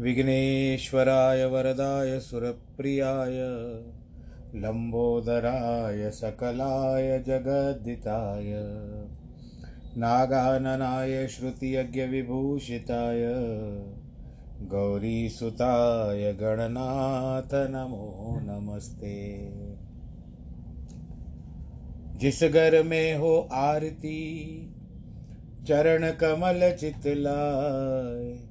विघ्नेश्वराय वरदाय सुरप्रियाय लम्बोदराय सकलाय जगद्दिताय, नागाननाय श्रुतियज्ञविभूषिताय, गौरीसुताय गणनाथ नमो नमस्ते। जिस घर में हो आरती, चरण कमल चितलाय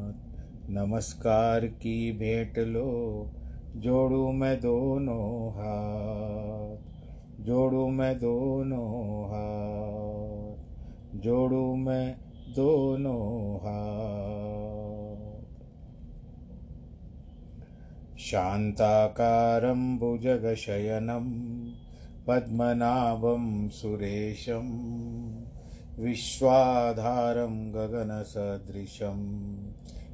नमस्कार की भेंट लो, जोड़ू मैं दोनों हाथ, जोड़ू मैं दोनों हाथ, जोड़ू मैं दोनों हाथ। शान्ताकारं भुजगशयनं, पद्मनाभं सुरेशं, विश्वाधारं गगनसदृशं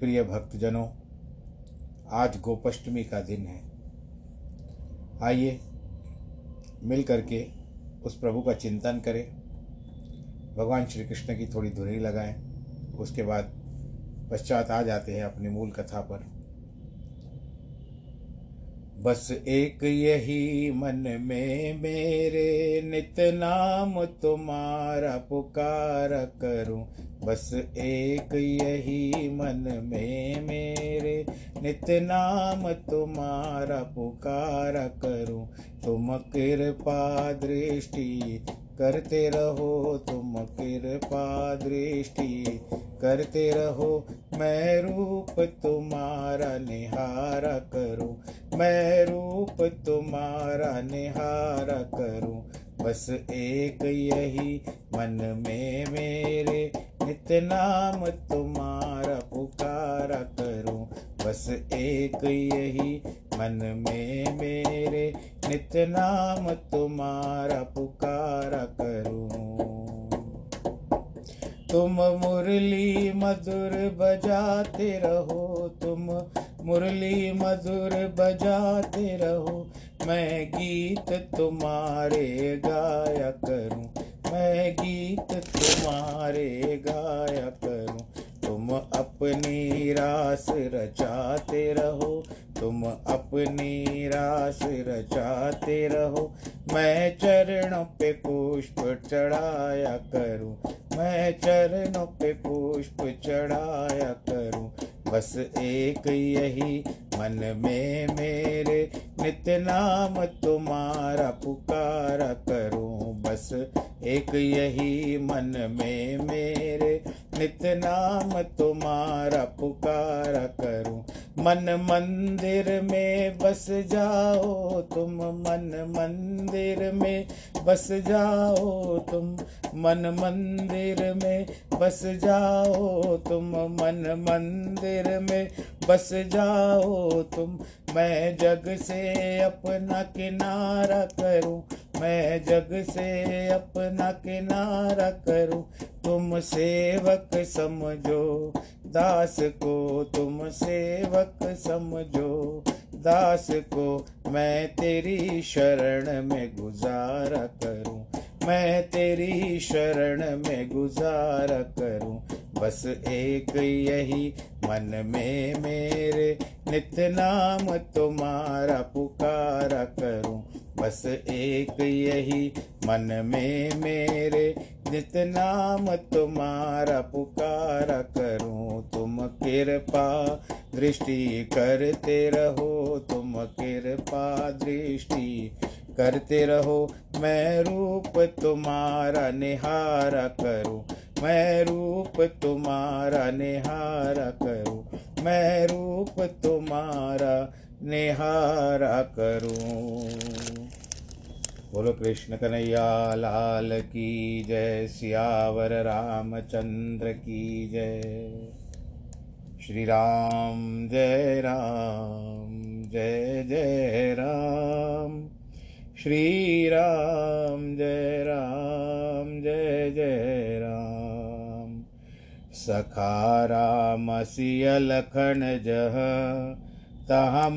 प्रिय भक्तजनों, आज गोपाष्टमी का दिन है। आइए मिल करके उस प्रभु का चिंतन करें। भगवान श्री कृष्ण की थोड़ी धुरी लगाएँ, उसके बाद पश्चात आ जाते हैं अपनी मूल कथा पर। बस एक यही मन में मेरे नित नाम तुम्हारा पुकार करूँ। बस एक यही मन में मेरे नित नाम तुम्हारा पुकार करूँ। तुम कृपा दृष्टि करते रहो तुम कृपा दृष्टि। करते रहो, मैं रूप तुम्हारा निहारा करूँ। मैं रूप तुम्हारा निहारा करूँ। बस एक यही, मन में मेरे नित नाम तुम्हारा पुकारा करूँ। बस एक यही, मन में मेरे नित नाम तुम्हारा पुकारा करूँ। तुम मुरली मधुर बजाते रहो। तुम मुरली मधुर बजाते रहो। मैं गीत तुम्हारे गाया करूँ। मैं गीत तुम्हारे गाया करूँ। तुम अपनी रास रचाते रहो। तुम अपनी रास रचाते रहो। मैं चरणों पे पुष्प चढ़ाया करूँ। मैं चरणों पे पुष्प चढ़ाया करूँ। बस एक यही मन में मेरे नित्य नाम तुम्हारा पुकारा करूँ। बस एक यही मन में मेरे नित्य नाम तुम्हारा पुकारा करूँ। मन मंदिर में बस जाओ तुम, मन मंदिर में बस जाओ तुम, मन मंदिर में बस जाओ तुम, मन मंदिर में बस जाओ तुम। मैं जग से अपना किनारा करूँ, मैं जग से अपना किनारा करूँ। तुम सेवक समझो। दास को तुम सेवक समझो। दास को मैं तेरी शरण में गुजारा करूँ। मैं तेरी शरण में गुजारा करूँ। बस एक यही, मन में मेरे नित्य नाम तुम्हारा पुकारा करूँ। बस एक यही, मन में मेरे नित्य नाम तुम्हारा पुकारा करूँ। तुम कृपा दृष्टि करते रहो, तुम कृपा दृष्टि करते रहो। मैं रूप तुम्हारा निहारा करूँ। मैं रूप तुम्हारा निहारा करूँ। मैं रूप तुम्हारा निहारा करूँ। बोलो कृष्ण कन्हैया, लाल की जय, सियावर रामचंद्र की जय। श्री राम, जय राम, जय जय राम। श्री राम जय राम, जय जय राम। सखा राम लखन जह, तहाँ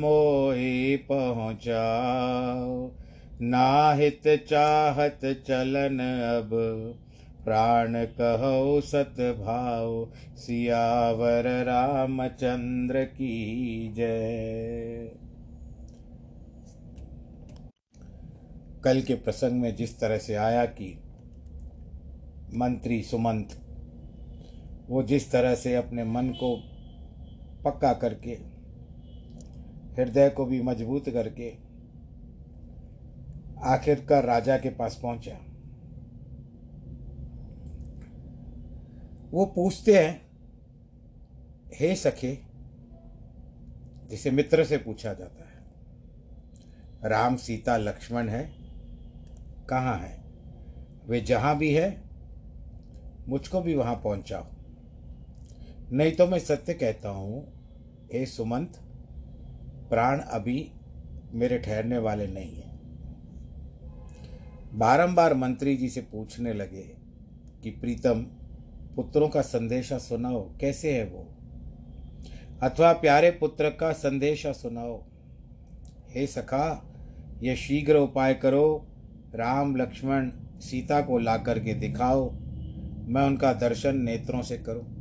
पहुँचाओ। नाहित चाहत चलन अब, प्राण कहो सत भाव। सियावर रामचंद्र की जय। कल के प्रसंग में जिस तरह से आया कि मंत्री सुमंत, वो जिस तरह से अपने मन को पक्का करके, हृदय को भी मज़बूत करके आखिरकार राजा के पास पहुँचा। वो पूछते हैं, हे सखे, जिसे मित्र से पूछा जाता है, राम सीता लक्ष्मण है कहाँ है? वे जहाँ भी है, मुझको भी वहाँ पहुँचाओ। नहीं तो मैं सत्य कहता हूँ, हे सुमंत, प्राण अभी मेरे ठहरने वाले नहीं हैं। बारंबार मंत्री जी से पूछने लगे कि प्रीतम, पुत्रों का संदेशा सुनाओ, कैसे है वो? अथवा प्यारे पुत्र का संदेशा सुनाओ। हे सखा, यह शीघ्र उपाय करो राम, लक्ष्मण, सीता को ला करके दिखाओ। मैं उनका दर्शन नेत्रों से करूँ।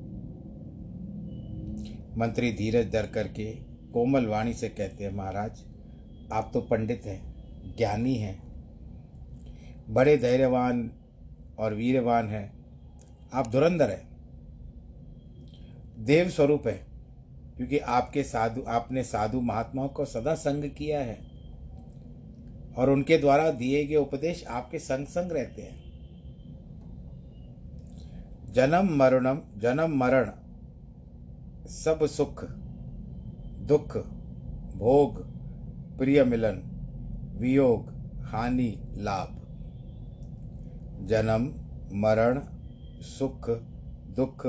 मंत्री धीरज धर करके कोमल वाणी से कहते हैं, महाराज, आप तो पंडित हैं, ज्ञानी हैं। बड़े धैर्यवान और वीरवान हैं। आप धुरंधर हैं। देव स्वरूप है, क्योंकि आपके साधु, आपने साधु महात्माओं को सदा संग किया है। और उनके द्वारा दिए गए उपदेश आपके संग संग रहते हैं। जन्म मरणम, जन्म मरण, सब सुख, दुख, भोग, प्रिय मिलन, वियोग, हानि, लाभ। जन्म मरण, सुख, दुख,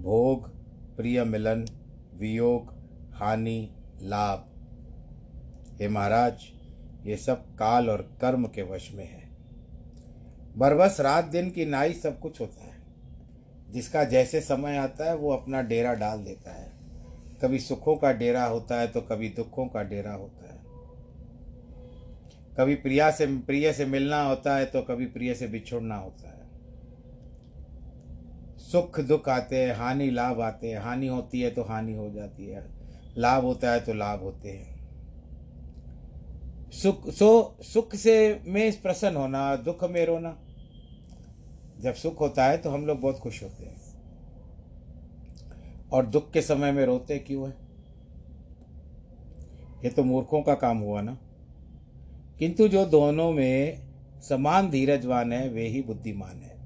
भोग, प्रिय मिलन, वियोग, हानि, लाभ। हे महाराज ये सब काल और कर्म के वश में है। बरबस रात दिन की नाई सब कुछ होता है। जिसका जैसे समय आता है, वो अपना डेरा डाल देता है। कभी सुखों का डेरा होता है तो कभी दुखों का डेरा होता है। कभी प्रिया से, प्रिय से मिलना होता है तो कभी प्रिय से बिछोड़ना होता है। सुख दुख आते हैं, हानि लाभ आते हैं। हानि होती है तो हानि हो जाती है। लाभ होता है तो लाभ होते हैं। सुख, सो, सुख से में प्रसन्न होना दुख में रोना। जब सुख होता है तो हम लोग बहुत खुश होते हैं। और दुख के समय में रोते क्यों है? ये तो मूर्खों का काम हुआ ना। किंतु जो दोनों में समान धीरजवान है, वे ही बुद्धिमान है।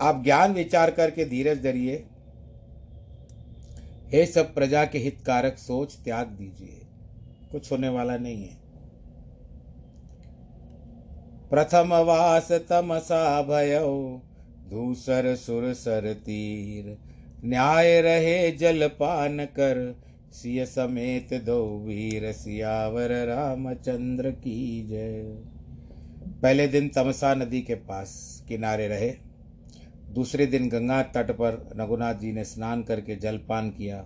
आप ज्ञान विचार करके धीरज धरिए। हे सब प्रजा के हितकारक सोच त्याग दीजिए। कुछ होने वाला नहीं है। प्रथम वास तमसा भय दूसर सुर सर तीर। न्याय रहे जल पान कर, सिय समेत दो वीर, सियावर रामचंद्र की जय। पहले दिन तमसा नदी के पास किनारे रहे। दूसरे दिन गंगा तट पर रघुनाथ जी ने स्नान करके जलपान किया।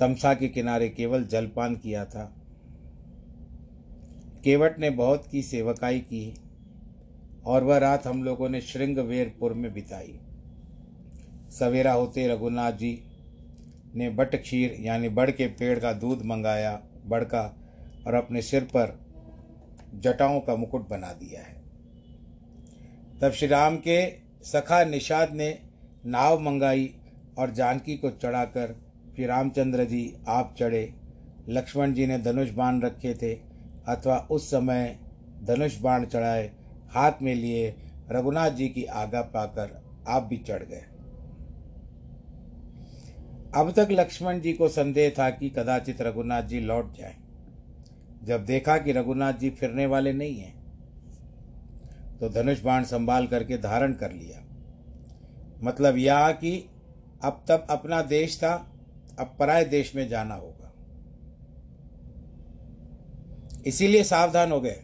तमसा के किनारे केवल जलपान किया था। केवट ने बहुत की सेवकाई की और वह रात हम लोगों ने श्रृंगवेरपुर में बिताई। सवेरा होते रघुनाथ जी ने बट खीर यानी बड़ के पेड़ का दूध मंगाया बड़ का और अपने सिर पर जटाओं का मुकुट बना दिया है। तब श्री राम के सखा निषाद ने नाव मंगाई और जानकी को चढ़ाकर फिर रामचंद्र जी आप चढ़े। लक्ष्मण जी ने धनुष बाण रखे थे। अथवा उस समय धनुष बाण चढ़ाए, हाथ में लिए, रघुनाथ जी की आज्ञा पाकर आप भी चढ़ गए। अब तक लक्ष्मण जी को संदेह था कि कदाचित रघुनाथ जी लौट जाए। जब देखा कि रघुनाथ जी फिरने वाले नहीं हैं तो धनुष बाण संभाल करके धारण कर लिया। मतलब यह कि अब तब अपना देश था, अब पराय देश में जाना होगा। इसीलिए सावधान हो गए।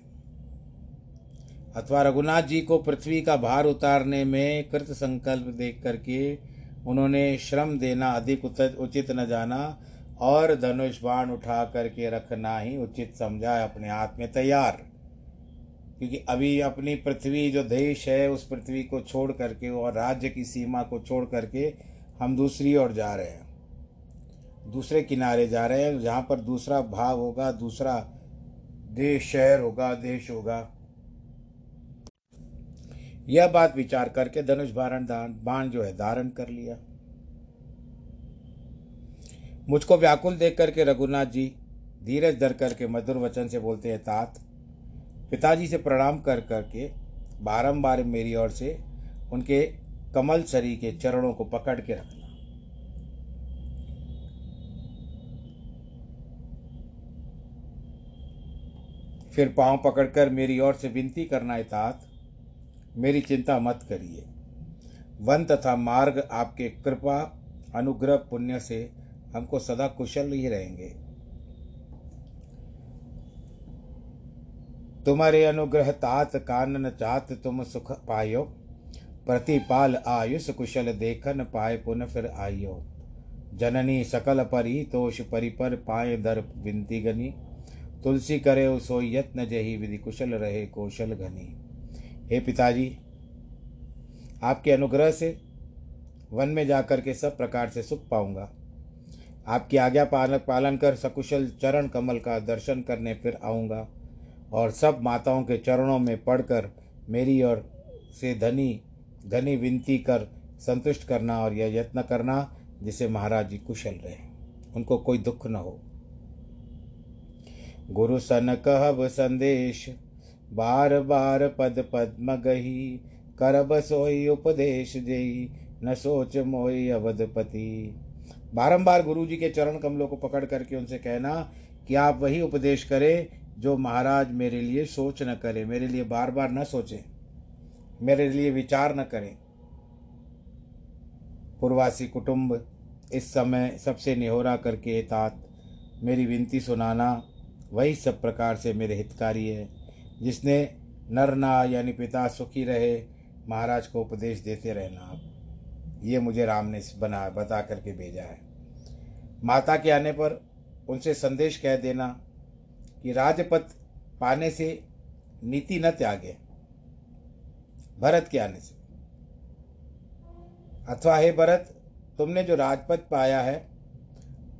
अथवा रघुनाथ जी को पृथ्वी का भार उतारने में कृत संकल्प देख करके उन्होंने श्रम देना अधिक उचित न जाना और धनुष बाण उठा करके रखना ही उचित समझा, अपने हाथ में तैयार। क्योंकि अभी अपनी पृथ्वी जो देश है, उस पृथ्वी को छोड़ करके और राज्य की सीमा को छोड़ करके हम दूसरी ओर जा रहे हैं। दूसरे किनारे जा रहे हैं, जहाँ पर दूसरा भाव होगा, दूसरा देश शहर होगा, देश होगा। यह बात विचार करके धनुष बारण बाण जो है धारण कर लिया। मुझको व्याकुल देख करके रघुनाथ जी धीरज धर करके मधुर वचन से बोलते हैं, तात, पिताजी से प्रणाम कर करके बारंबार मेरी ओर से उनके कमल सरी के चरणों को पकड़ के रखना। फिर पाँव पकड़कर मेरी ओर से विनती करना तात मेरी चिंता मत करिए। वन तथा मार्ग आपके कृपा, अनुग्रह, पुण्य से हमको सदा कुशल ही रहेंगे। तुम्हारे अनुग्रह तात कानन चात तुम सुख पायो, प्रतिपाल आयुष कुशल देखन पाए पुन फिर आयो जननी सकल परी, तोष परिपर पाए दर विनती गनी। तुलसी करे सो यत्न जही, विधि कुशल रहे कौशल घनी। हे पिताजी, आपके अनुग्रह से वन में जाकर के सब प्रकार से सुख पाऊँगा। आपकी आज्ञा पालन पालन कर सकुशल चरण कमल का दर्शन करने फिर आऊँगा और सब माताओं के चरणों में पढ़कर मेरी और से धनी धनी विनती कर संतुष्ट करना और यह यत्न करना जिसे महाराज जी कुशल रहे। उनको कोई दुख न हो। गुरु सन कहब संदेश, बार बार पद पद्म गही, करब सोई उपदेश देई न सोच मोई अवधपति बारंबार गुरु जी के चरण कमलों को पकड़ करके उनसे कहना कि आप वही उपदेश करें जो महाराज मेरे लिए सोच न करें, मेरे लिए बार बार न सोचें, मेरे लिए विचार न करें। पूर्वासी कुटुंब, इस समय सबसे निहोरा करके तात, मेरी विनती सुनाना वही सब प्रकार से मेरे हितकारी है। जिसने नरना यानी पिता सुखी रहे, महाराज को उपदेश देते रहना। आप ये मुझे राम ने बना, बता करके भेजा है। माता के आने पर उनसे संदेश कह देना कि राजपथ पाने से नीति न त्यागे, भरत के आने से। अथवा हे भरत, तुमने जो राजपथ पाया है,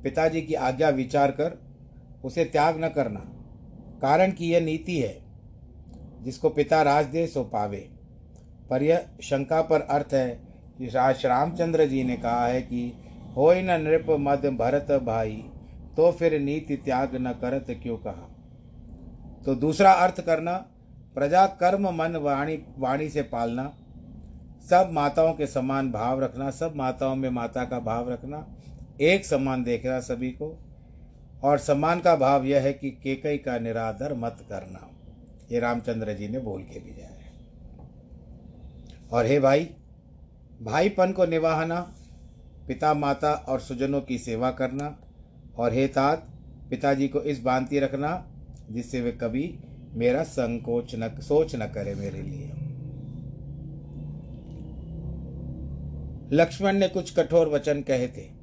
पिताजी की आज्ञा विचार कर उसे त्याग न करना, कारण कि यह नीति है, जिसको पिता राज दे सो पावे पर यह शंका पर अर्थ है कि रामचंद्र जी ने कहा है कि हो न नृप मद भरत भाई तो फिर नीति त्याग न करत क्यों कहा? तो दूसरा अर्थ करना, प्रजा कर्म मन वाणी वाणी से पालना, सब माताओं के समान भाव रखना, सब माताओं में माता का भाव रखना, एक समान देखना सभी को और सम्मान का भाव यह है कि केकई का निरादर मत करना। ये रामचंद्र जी ने बोल के भेजा है। और हे भाई, भाईपन को निवाहना पिता माता और सुजनों की सेवा करना, और हे तात, पिताजी को इस बांति रखना, जिससे वे कभी मेरा संकोच न, सोच न करे मेरे लिए। लक्ष्मण ने कुछ कठोर वचन कहे थे।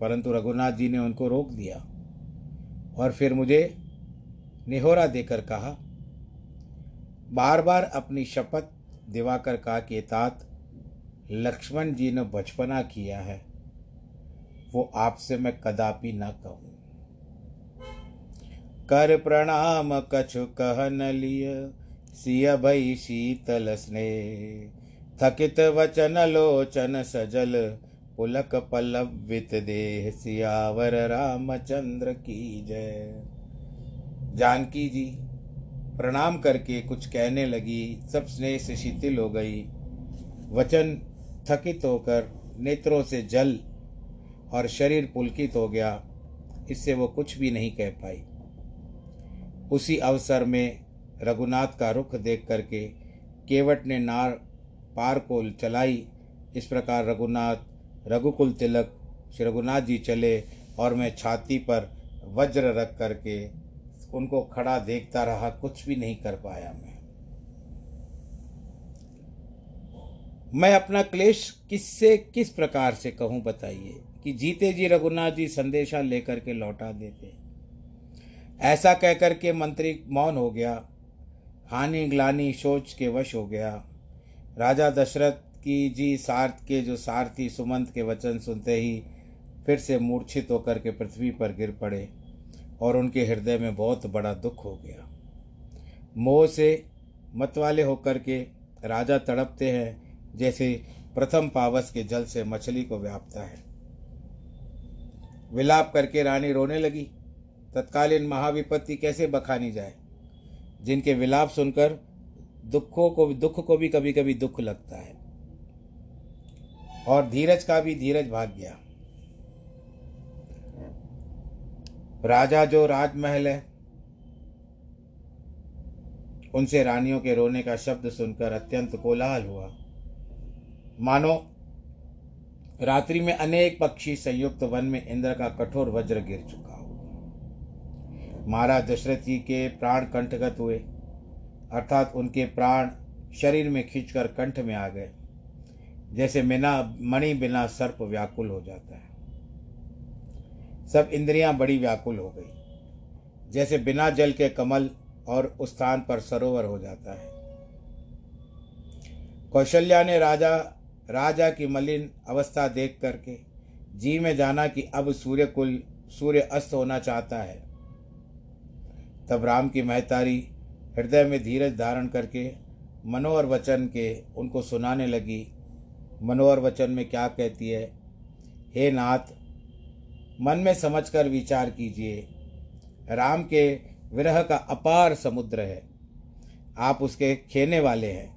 परंतु रघुनाथ जी ने उनको रोक दिया और फिर मुझे निहोरा देकर कहा बार बार अपनी शपथ दिवाकर कहा कि तात लक्ष्मण जी ने बचपना किया है, वो आपसे मैं कदापि न कहूँ। कर प्रणाम, कछु कह न लिय, सिय भई शीतल स्ने थकित वचन लोचन सजल पुलक पल्लवित देह सियावर रामचंद्र की जय। जानकी जी प्रणाम करके कुछ कहने लगी, सब स्नेह से शिथिल हो गई। वचन थकित होकर नेत्रों से जल और शरीर पुलकित हो गया, इससे वो कुछ भी नहीं कह पाई। उसी अवसर में रघुनाथ का रुख देख करके केवट ने नार पार को चलाई। इस प्रकार रघुनाथ रघुकुल तिलक श्री रघुनाथ जी चले और मैं छाती पर वज्र रख करके उनको खड़ा देखता रहा, कुछ भी नहीं कर पाया मैं। मैं अपना क्लेश किससे, किस प्रकार से कहूँ बताइए कि जीते जी रघुनाथ जी संदेशा लेकर के लौटा देते। ऐसा कहकर के मंत्री मौन हो गया, हानि ग्लानी सोच के वश हो गया। राजा दशरथ की जी सार्थ के जो सारथी सुमंत के वचन सुनते ही फिर से मूर्छित होकर के पृथ्वी पर गिर पड़े और उनके हृदय में बहुत बड़ा दुख हो गया। मोह से मतवाले होकर के राजा तड़पते हैं, जैसे प्रथम पावस के जल से मछली को व्यापता है। विलाप करके रानी रोने लगी, तत्कालीन महाविपत्ति कैसे बखानी जाए? जिनके विलाप सुनकर दुखों को, दुख को भी कभी कभी दुख लगता है। और धीरज का भी धीरज भाग गया। राजा जो राजमहल है, उनसे रानियों के रोने का शब्द सुनकर अत्यंत कोलाहल हुआ। मानो, रात्रि में अनेक पक्षी संयुक्त वन में इंद्र का कठोर वज्र गिर चुका हो। महाराज दशरथ जी के प्राण कंठगत हुए, अर्थात उनके प्राण शरीर में खींचकर कंठ में आ गए। जैसे बिना, मणि बिना सर्प व्याकुल हो जाता है। सब इंद्रियाँ बड़ी व्याकुल हो गई। जैसे बिना जल के कमल और उस स्थान पर सरोवर हो जाता है। कौशल्या ने राजा राजा की मलिन अवस्था देख करके जी में जाना कि अब सूर्य कुल सूर्य अस्त होना चाहता है। तब राम की महतारी हृदय में धीरज धारण करके मनोहर वचन के उनको सुनाने लगी मनोहर वचन में क्या कहती है? हे नाथ, मन में समझकर विचार कीजिए। राम के विरह का अपार समुद्र है। आप उसके खेने वाले हैं।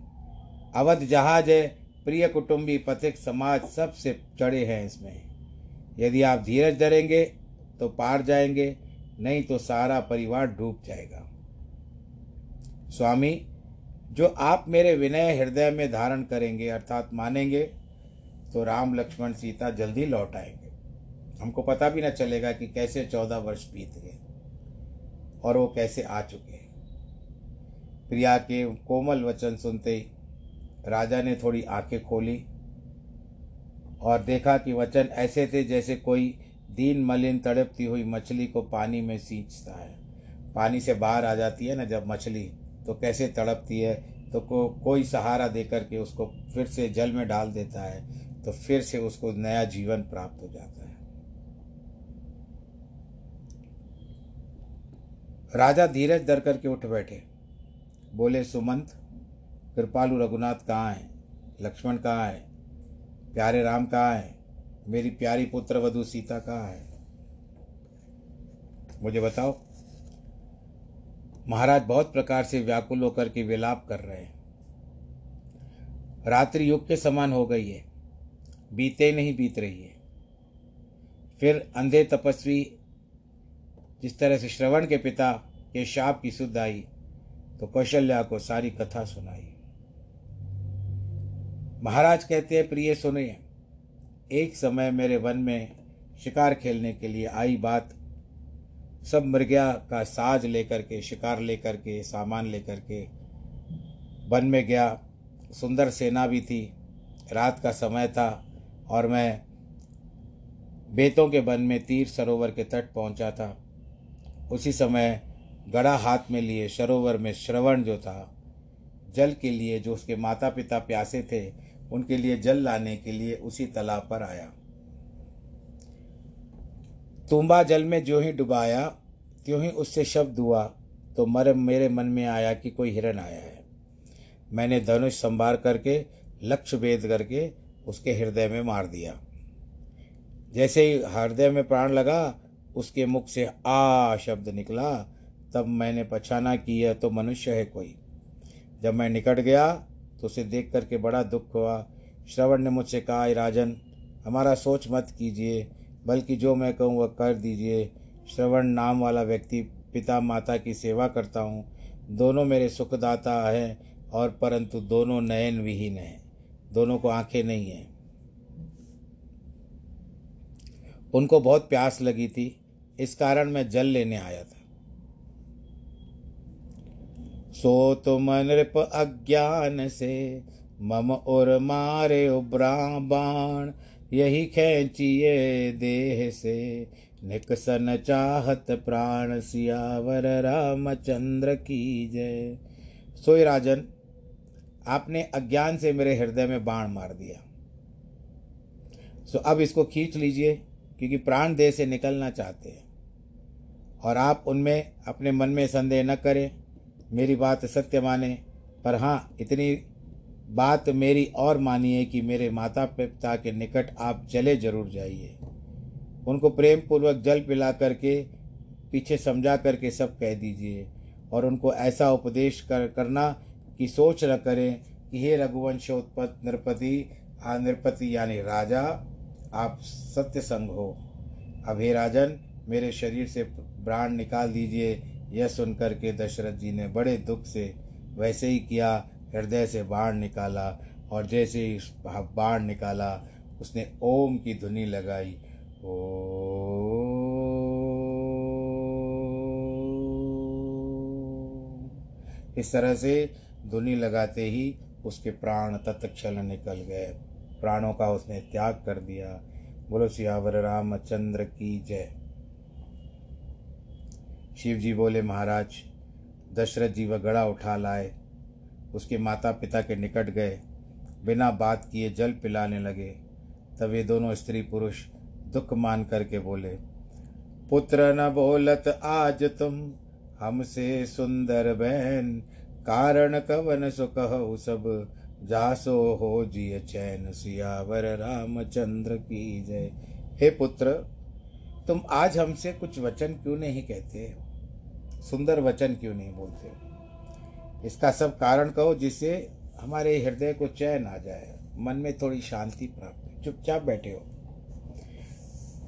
अवध जहाज़ है, प्रिय कुटुंबी पथिक समाज सबसे चढ़े हैं इसमें। यदि आप धीरज धरेंगे तो पार जाएँगे, नहीं तो सारा परिवार डूब जाएगा। स्वामी जो आप मेरे विनय हृदय में धारण करेंगे, अर्थात मानेंगे तो राम, लक्ष्मण, सीता जल्दी लौट आएँगे। हमको पता भी ना चलेगा कि कैसे चौदह वर्ष बीत गए और वो कैसे आ चुके हैं। प्रिया के कोमल वचन सुनते ही राजा ने थोड़ी आँखें खोली और देखा कि वचन ऐसे थे जैसे कोई दीन मलिन तड़पती हुई मछली को पानी में सींचता है। पानी से बाहर आ जाती है ना जब मछली तो कैसे तड़पती है? तो को, कोई सहारा देकर के उसको फिर से जल में डाल देता है तो फिर से उसको नया जीवन प्राप्त हो जाता है। राजा धीरज दर करके उठ बैठे। बोले, सुमंत, कृपालु रघुनाथ कहाँ हैं? लक्ष्मण कहाँ है? प्यारे राम कहाँ है? मेरी प्यारी पुत्र वधु सीता कहाँ है? मुझे बताओ महाराज बहुत प्रकार से व्याकुल होकर के विलाप कर रहे हैं। रात्रि युग के समान हो गई है। बीते नहीं बीत रही है। फिर अंधे तपस्वी, जिस तरह से श्रवण के पिता के शाप की सुध आई तो कौशल्या को सारी कथा सुनाई। महाराज कहते हैं, प्रिय सुनिए, एक समय मेरे वन में शिकार खेलने के लिए आई बात सब मृग्या का साज लेकर के, शिकार लेकर के, सामान लेकर के, वन में गया। सुंदर सेना भी थी, रात का समय था, और मैं बेतों के वन में तीर सरोवर के तट पहुँचा था। उसी समय गड़ा हाथ में लिए सरोवर में श्रवण जो था, जल के लिए जो उसके माता पिता प्यासे थे, उनके लिए जल लाने के लिए उसी तालाब पर आया। तुम्बा जल में जो ही डुबाया, त्यों ही उससे शब्द हुआ तो मर मेरे मन में आया कि कोई हिरण आया है। मैंने धनुष संभार करके, लक्ष्य भेद करके उसके हृदय में मार दिया। जैसे ही हृदय में प्राण लगा, उसके मुख से आ शब्द निकला, तब मैंने पछाना की है तो मनुष्य है कोई। जब मैं निकट गया तो उसे देख करके बड़ा दुख हुआ। श्रवण ने मुझसे कहा राजन, हमारा सोच मत कीजिए। बल्कि जो मैं कहूँ, वह कर दीजिए। श्रवण नाम वाला व्यक्ति पिता माता की सेवा करता हूँ। दोनों मेरे सुखदाता हैं और परंतु दोनों नयन विहीन हैं। दोनों को आँखें नहीं हैं। उनको बहुत प्यास लगी थी। इस कारण मैं जल लेने आया था। सो तुम नृप अज्ञान से मम और मारे बाण यही खेचिए देह से। निकसन चाहत प्राण सियावर रामचंद्र की जय। सोई राजन, आपने अज्ञान से मेरे हृदय में बाण मार दिया। सो अब इसको खींच लीजिए, क्योंकि प्राण देह से निकलना चाहते हैं। और आप उनमें अपने मन में संदेह न करें, मेरी बात सत्य माने, पर हाँ इतनी बात मेरी और मानिए कि मेरे माता पिता के निकट आप चले ज़रूर जाइए। उनको प्रेम पूर्वक जल पिला करके, पीछे समझा करके सब कह दीजिए और उनको ऐसा उपदेश कर, करना कि सोच न करें कि हे रघुवंशोत्पत नृपति, आ नृपति यानी राजा, आप सत्य संग हो। अब हे राजन, मेरे शरीर से प्राण निकाल दीजिए। यह सुनकर के दशरथ जी ने बड़े दुख से वैसे ही किया हृदय से बाण निकाला और जैसे ही बाण निकाला, उसने ओम की धुनी लगाई। ओ इस तरह से धुनी लगाते ही उसके प्राण तत्क्षण निकल गए। प्राणों का उसने त्याग कर दिया। बोलो, सियावर रामचंद्र की जय। शिव जी बोले, महाराज, दशरथ जी वह गड़ा उठा लाए। उसके माता पिता के निकट गए। बिना बात किए जल पिलाने लगे। तब ये दोनों स्त्री पुरुष दुख मान करके बोले, पुत्र न बोलत आज तुम हमसे सुंदर बहन। कारण कवन सुख हो सब, जासो हो जिय चैन। सियावर रामचंद्र की जय। हे पुत्र, तुम आज हमसे कुछ वचन क्यों नहीं कहते? सुंदर वचन क्यों नहीं बोलते? इसका सब कारण कहो जिससे हमारे हृदय को चैन आ जाए, मन में थोड़ी शांति प्राप्त हो। चुपचाप बैठे हो।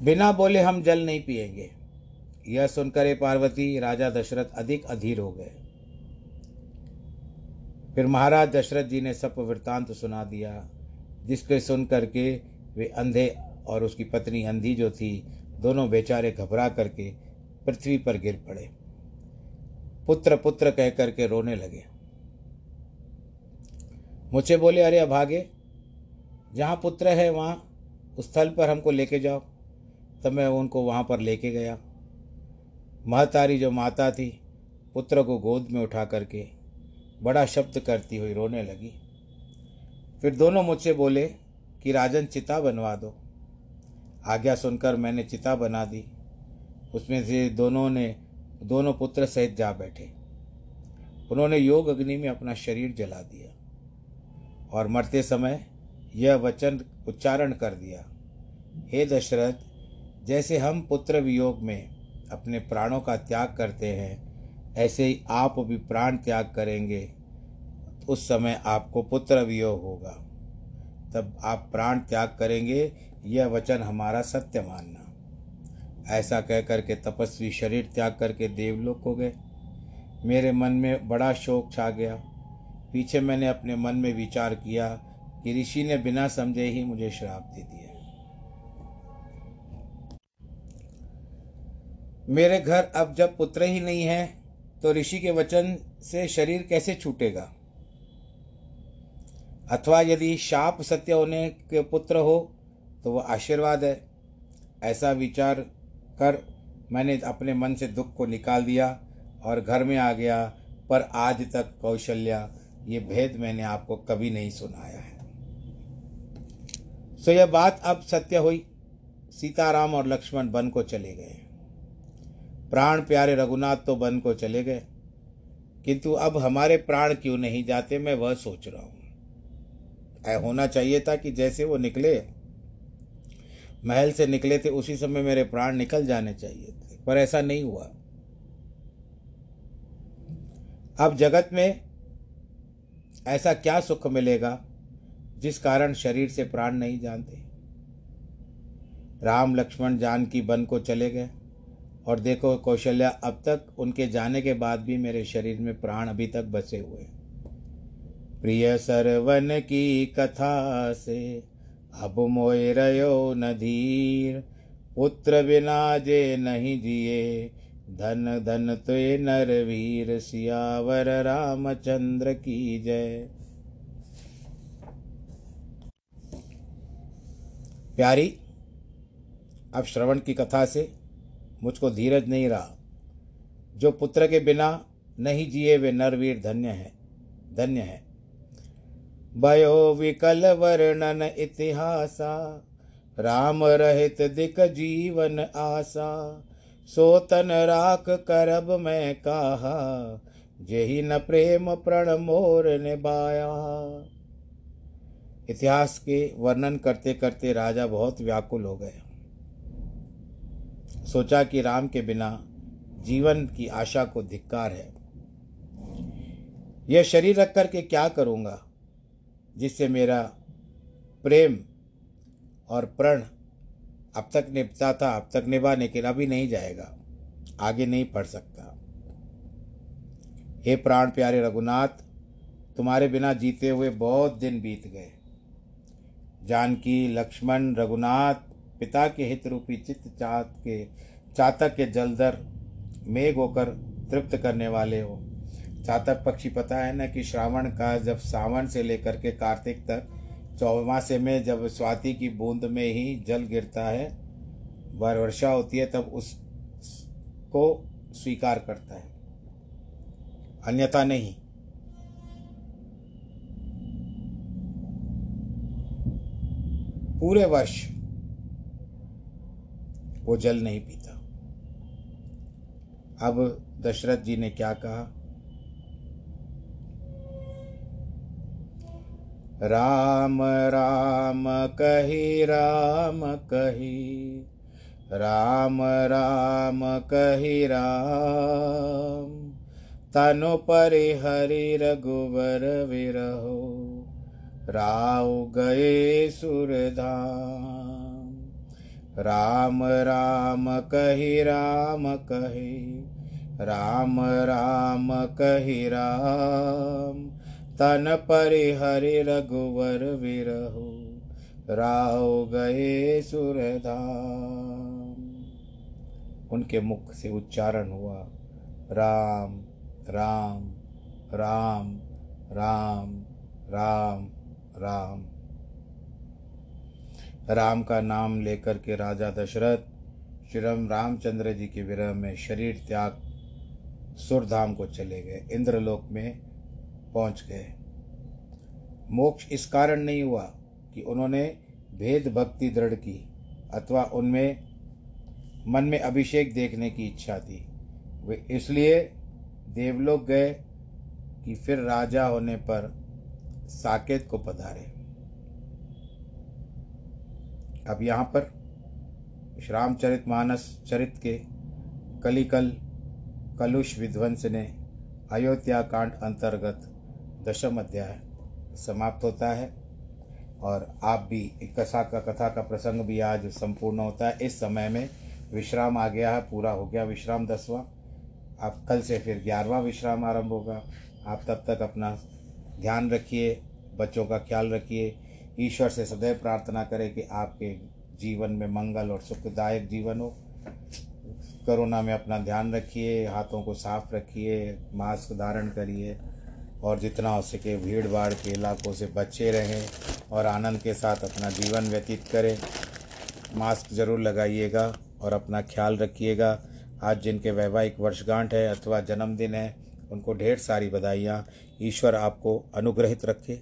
बिना बोले हम जल नहीं पिएँगे यह सुनकर पार्वती, राजा दशरथ अधिक अधीर हो गए। फिर महाराज दशरथ जी ने सब वृत्तांत सुना दिया, जिसके सुन करके वे अंधे और उसकी पत्नी अंधी जो थी, दोनों बेचारे घबरा करके पृथ्वी पर गिर पड़े। पुत्र पुत्र कह करके रोने लगे। मुझे बोले, अरे अभागे जहाँ पुत्र है, वहाँ उस स्थल पर हमको लेके जाओ। तब मैं उनको वहाँ पर लेके गया। महतारी जो माता थी, पुत्र को गोद में उठा करके बड़ा शब्द करती हुई रोने लगी। फिर दोनों मुझसे बोले कि, राजन, चिता बनवा दो। आज्ञा सुनकर मैंने चिता बना दी। उसमें से दोनों ने दोनों पुत्र सहित जा बैठे। उन्होंने योग अग्नि में अपना शरीर जला दिया और मरते समय यह वचन उच्चारण कर दिया, हे दशरथ, जैसे हम पुत्र वियोग में अपने प्राणों का त्याग करते हैं, ऐसे ही आप भी प्राण त्याग करेंगे। उस समय आपको पुत्र वियोग होगा। तब आप प्राण त्याग करेंगे, यह वचन हमारा सत्य मानना। ऐसा कह करके तपस्वी शरीर त्याग करके देवलोक हो गए। मेरे मन में बड़ा शोक छा गया। पीछे मैंने अपने मन में विचार किया कि ऋषि ने बिना समझे ही मुझे श्राप दे दिया। मेरे घर अब जब पुत्र ही नहीं है तो ऋषि के वचन से शरीर कैसे छूटेगा? अथवा यदि शाप सत्य होने के पुत्र हो तो वह आशीर्वाद है। ऐसा विचार कर मैंने अपने मन से दुख को निकाल दिया और घर में आ गया। पर आज तक कौशल्या, ये भेद मैंने आपको कभी नहीं सुनाया है। सो यह बात अब सत्य हुई। सीताराम और लक्ष्मण वन को चले गए। प्राण प्यारे रघुनाथ तो वन को चले गए। किंतु अब हमारे प्राण क्यों नहीं जाते, मैं वह सोच रहा हूँ। होना चाहिए था कि जैसे वो निकले महल से निकले थे, उसी समय मेरे प्राण निकल जाने चाहिए थे। पर ऐसा नहीं हुआ। अब जगत में ऐसा क्या सुख मिलेगा जिस कारण शरीर से प्राण नहीं जानते? राम लक्ष्मण जान की बन को चले गए, और देखो कौशल्या, अब तक उनके जाने के बाद भी मेरे शरीर में प्राण अभी तक बसे हुए प्रिय सरवन की कथा से अब मोय रयो नधीर, पुत्र बिना जे नहीं जिए। धन धन तुय नर वीर, सियावर रामचंद्र की जय। प्यारी, अब श्रवण की कथा से मुझको धीरज नहीं रहा। जो पुत्र के बिना नहीं जिए, वे नरवीर धन्य है धन्य है। भयो विकल वर्णन इतिहासा, राम रहित दिक जीवन आसा। सोतन राख करब मैं कहा, जेहि न प्रेम प्रण मोर निभाया। इतिहास के वर्णन करते करते राजा बहुत व्याकुल हो गए। सोचा कि राम के बिना जीवन की आशा को धिक्कार है। यह शरीर रख कर के क्या करूँगा? जिससे मेरा प्रेम और प्रण अब तक निभता था, अब तक निभा, लेकिन अभी नहीं जाएगा, आगे नहीं पढ़ सकता। हे प्राण प्यारे रघुनाथ, तुम्हारे बिना जीते हुए बहुत दिन बीत गए। जानकी, लक्ष्मण, रघुनाथ, पिता के हित रूपी चित्त चात के, चातक के जलधर मेघ होकर तृप्त करने वाले हो। चातक पक्षी, पता है ना कि श्रावण का जब सावन से लेकर के कार्तिक तक, चौमासे में जब स्वाति की बूंद में ही जल गिरता है वर्षा होती है, तब उसको स्वीकार करता है। अन्यथा नहीं। पूरे वर्ष वो जल नहीं पीता। अब दशरथ जी ने क्या कहा? राम राम कही राम कही, राम राम कही, राम। तनु परिहरि रघुवर विरहो राव गए सुरधाम राम राम कही राम कही, राम राम कही, राम। तन परिहरि रघुवर विरहु। राव गए सुरधाम। उनके मुख से उच्चारण हुआ, राम राम राम राम राम राम। राम का नाम लेकर के राजा दशरथ श्री रामचंद्र जी के विरह में शरीर त्याग सुरधाम को चले गए। इंद्रलोक में पहुँच गए। मोक्ष इस कारण नहीं हुआ कि उन्होंने भेद भक्ति दृढ़ की, अथवा उनमें मन में अभिषेक देखने की इच्छा थी। वे इसलिए देवलोक गए कि फिर राजा होने पर साकेत को पधारे। अब यहाँ पर श्रामचरित मानस चरित के कलिकल कलुष विध्वंस ने अयोध्या कांड अंतर्गत दशम अध्याय समाप्त होता है और आप भी कथा का कथा का प्रसंग भी आज संपूर्ण होता है। इस समय में विश्राम आ गया है, पूरा हो गया विश्राम दसवां। आप कल से फिर ग्यारहवा विश्राम आरंभ होगा। आप तब तक अपना ध्यान रखिए, बच्चों का ख्याल रखिए, ईश्वर से सदैव प्रार्थना करें कि आपके जीवन में मंगल और सुखदायक जीवन हो। कोरोना में अपना ध्यान रखिए, हाथों को साफ़ रखिए, मास्क धारण करिए। और जितना हो सके भीड़ भाड़ के इलाकों से बचे रहें और आनंद के साथ अपना जीवन व्यतीत करें, मास्क ज़रूर लगाइएगा और अपना ख्याल रखिएगा। आज जिनके वैवाहिक वर्षगांठ है अथवा जन्मदिन है, उनको ढेर सारी बधाइयाँ। ईश्वर आपको अनुग्रहित रखे।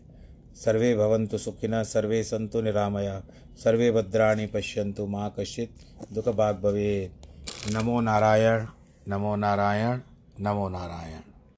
सर्वे भवन्तु सुखिन सर्वे संतु निरामया। सर्वे भद्राणि पश्यंतु माँ कश्चित्। दुःखभाग् भवे नमो नारायण नमो नारायण नमो नारायण।